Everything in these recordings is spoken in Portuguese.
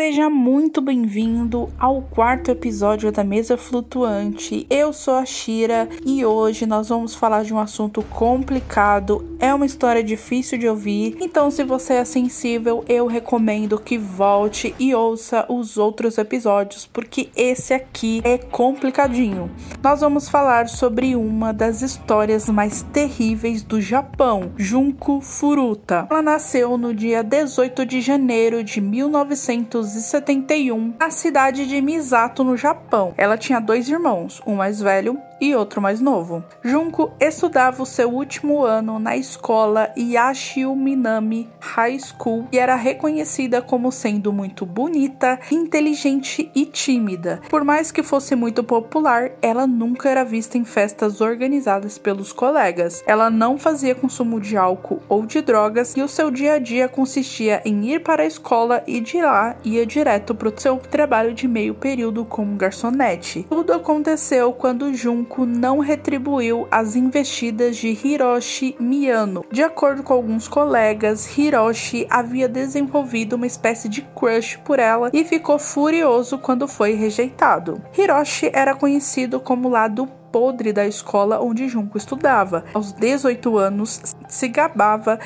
Seja muito bem-vindo ao quarto episódio da Mesa Flutuante. Eu sou a Shira e hoje nós vamos falar de um assunto complicado. É uma história difícil de ouvir, então se você é sensível, eu recomendo que volte e ouça os outros episódios, porque esse aqui é complicadinho. Nós vamos falar sobre uma das histórias mais terríveis do Japão, Junko Furuta. Ela nasceu no dia 18 de janeiro de 1900 1971, na cidade de Misato, no Japão. Ela tinha dois irmãos, um mais velho e outro mais novo. Junko estudava o seu último ano na escola Yashio Minami High School e era reconhecida como sendo muito bonita, inteligente e tímida. Por mais que fosse muito popular, ela nunca era vista em festas organizadas pelos colegas. Ela não fazia consumo de álcool ou de drogas e o seu dia a dia consistia em ir para a escola e de lá ia direto para o seu trabalho de meio período como garçonete. Tudo aconteceu quando Junko Junko não retribuiu as investidas de Hiroshi Miyano. De acordo com alguns colegas, Hiroshi havia desenvolvido uma espécie de crush por ela e ficou furioso quando foi rejeitado. Hiroshi era conhecido como lado podre da escola onde Junko estudava. Aos 18 anos, se gabava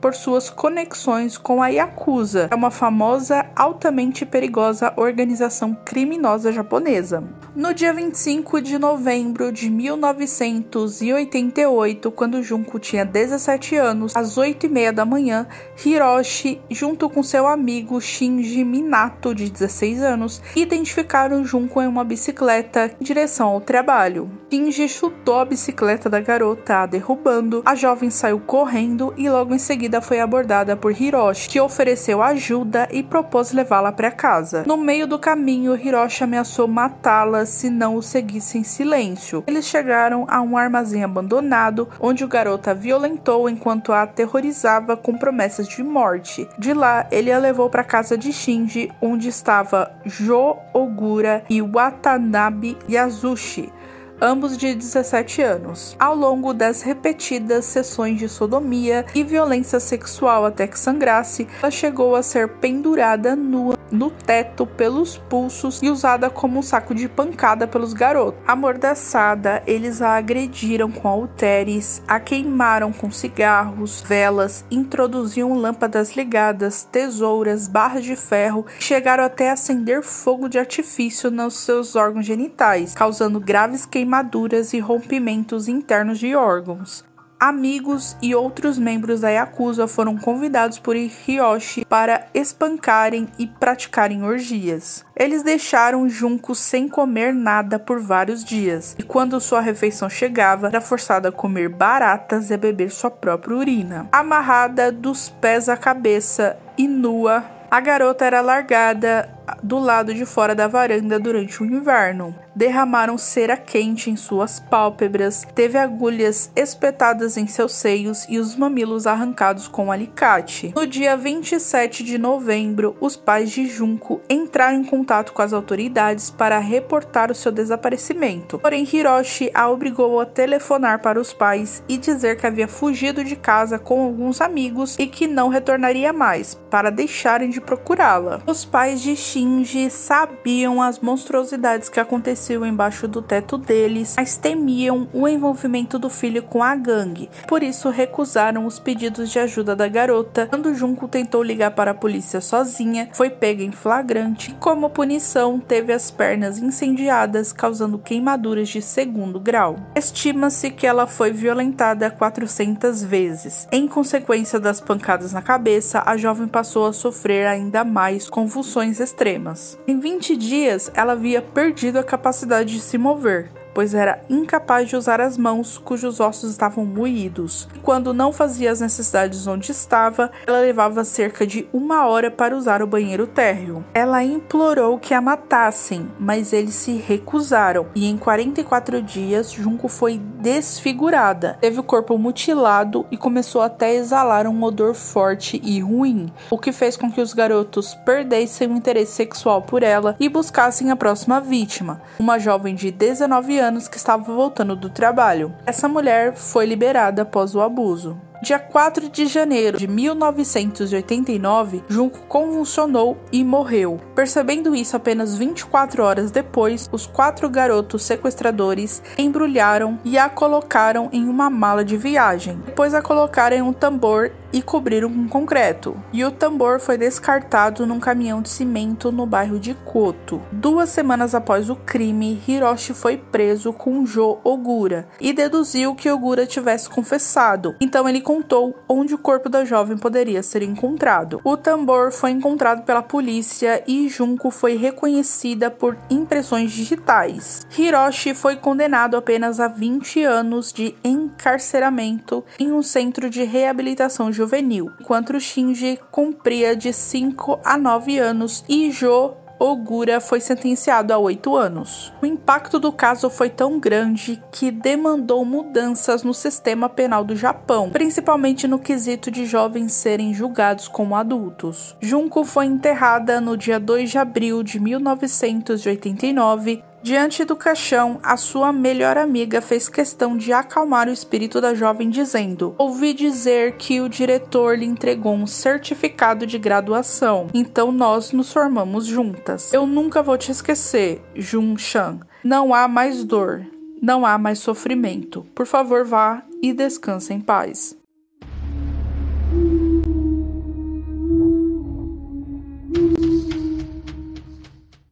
por suas conexões com a Yakuza, é uma famosa, altamente perigosa organização criminosa japonesa. No dia 25 de novembro de 1988, quando Junko tinha 17 anos, às 8 e meia da manhã, Hiroshi, junto com seu amigo Shinji Minato, de 16 anos, identificaram Junko em uma bicicleta em direção ao trabalho. Shinji chutou a bicicleta da garota, derrubando. A jovem saiu correndo e logo em seguida foi abordada por Hiroshi, que ofereceu ajuda e propôs levá-la para casa. No meio do caminho, Hiroshi ameaçou matá-la se não o seguisse em silêncio. Eles chegaram a um armazém abandonado, onde o garoto a violentou enquanto a aterrorizava com promessas de morte. De lá, ele a levou para a casa de Shinji, onde estava Jo Ogura e Watanabe Yasushi ambos de 17 anos. Ao longo das repetidas sessões de sodomia e violência sexual até que sangrasse, ela chegou a ser pendurada nua no teto pelos pulsos e usada como um saco de pancada pelos garotos. Amordaçada, eles a agrediram com halteres, a queimaram com cigarros, velas, introduziam lâmpadas ligadas, tesouras, barras de ferro, chegaram até acender fogo de artifício nos seus órgãos genitais, causando graves queimaduras queimaduras e rompimentos internos de órgãos. Amigos e outros membros da Yakuza foram convidados por Hiroshi para espancarem e praticarem orgias. Eles deixaram Junko sem comer nada por vários dias, e quando sua refeição chegava, era forçada a comer baratas e a beber sua própria urina. Amarrada dos pés à cabeça e nua, a garota era largada do lado de fora da varanda durante o inverno. Derramaram cera quente em suas pálpebras, teve agulhas espetadas em seus seios e os mamilos arrancados com um alicate. No dia 27 de novembro, os pais de Junko entraram em contato com as autoridades para reportar o seu desaparecimento. Porém, Hiroshi a obrigou a telefonar para os pais e dizer que havia fugido de casa com alguns amigos e que não retornaria mais, para deixarem de procurá-la. Os pais de Shin Shinji sabiam as monstruosidades que aconteciam embaixo do teto deles, mas temiam o envolvimento do filho com a gangue. Por isso recusaram os pedidos de ajuda da garota. Quando Junko tentou ligar para a polícia sozinha, foi pega em flagrante e, como punição, teve as pernas incendiadas, causando queimaduras de segundo grau. Estima-se que ela foi violentada 400 vezes. Em consequência das pancadas na cabeça, a jovem passou a sofrer ainda mais convulsões extremas extremas. Em 20 dias, ela havia perdido a capacidade de se mover pois era incapaz de usar as mãos, cujos ossos estavam moídos. Quando não fazia as necessidades onde estava, ela levava cerca de uma hora para usar o banheiro térreo. Ela implorou que a matassem, mas eles se recusaram, e em 44 dias, Junko foi desfigurada. Teve o corpo mutilado e começou até a exalar um odor forte e ruim, o que fez com que os garotos perdessem o interesse sexual por ela e buscassem a próxima vítima, uma jovem de 19 anos que estava voltando do trabalho. Essa mulher foi liberada após o abuso. Dia 4 de janeiro de 1989, Junko convulsionou e morreu. Percebendo isso apenas 24 horas depois, os quatro garotos sequestradores embrulharam e a colocaram em uma mala de viagem. Depois a colocaram em um tambor e cobriram com concreto. E o tambor foi descartado num caminhão de cimento no bairro de Koto. Duas semanas após o crime, Hiroshi foi preso com Jo Ogura e deduziu que Ogura tivesse confessado. Então ele contou onde o corpo da jovem poderia ser encontrado. O tambor foi encontrado pela polícia e Junko foi reconhecida por impressões digitais. Hiroshi foi condenado apenas a 20 anos de encarceramento em um centro de reabilitação juvenil, enquanto Shinji cumpria de 5 a 9 anos e Jo Ogura foi sentenciado a oito anos. O impacto do caso foi tão grande que demandou mudanças no sistema penal do Japão, principalmente no quesito de jovens serem julgados como adultos. Junko foi enterrada no dia 2 de abril de 1989 Diante do caixão, a sua melhor amiga fez questão de acalmar o espírito da jovem, dizendo: Ouvi dizer que o diretor lhe entregou um certificado de graduação, então nós nos formamos juntas. Eu nunca vou te esquecer, Jun Chan. Não há mais dor, não há mais sofrimento. Por favor, vá e descanse em paz.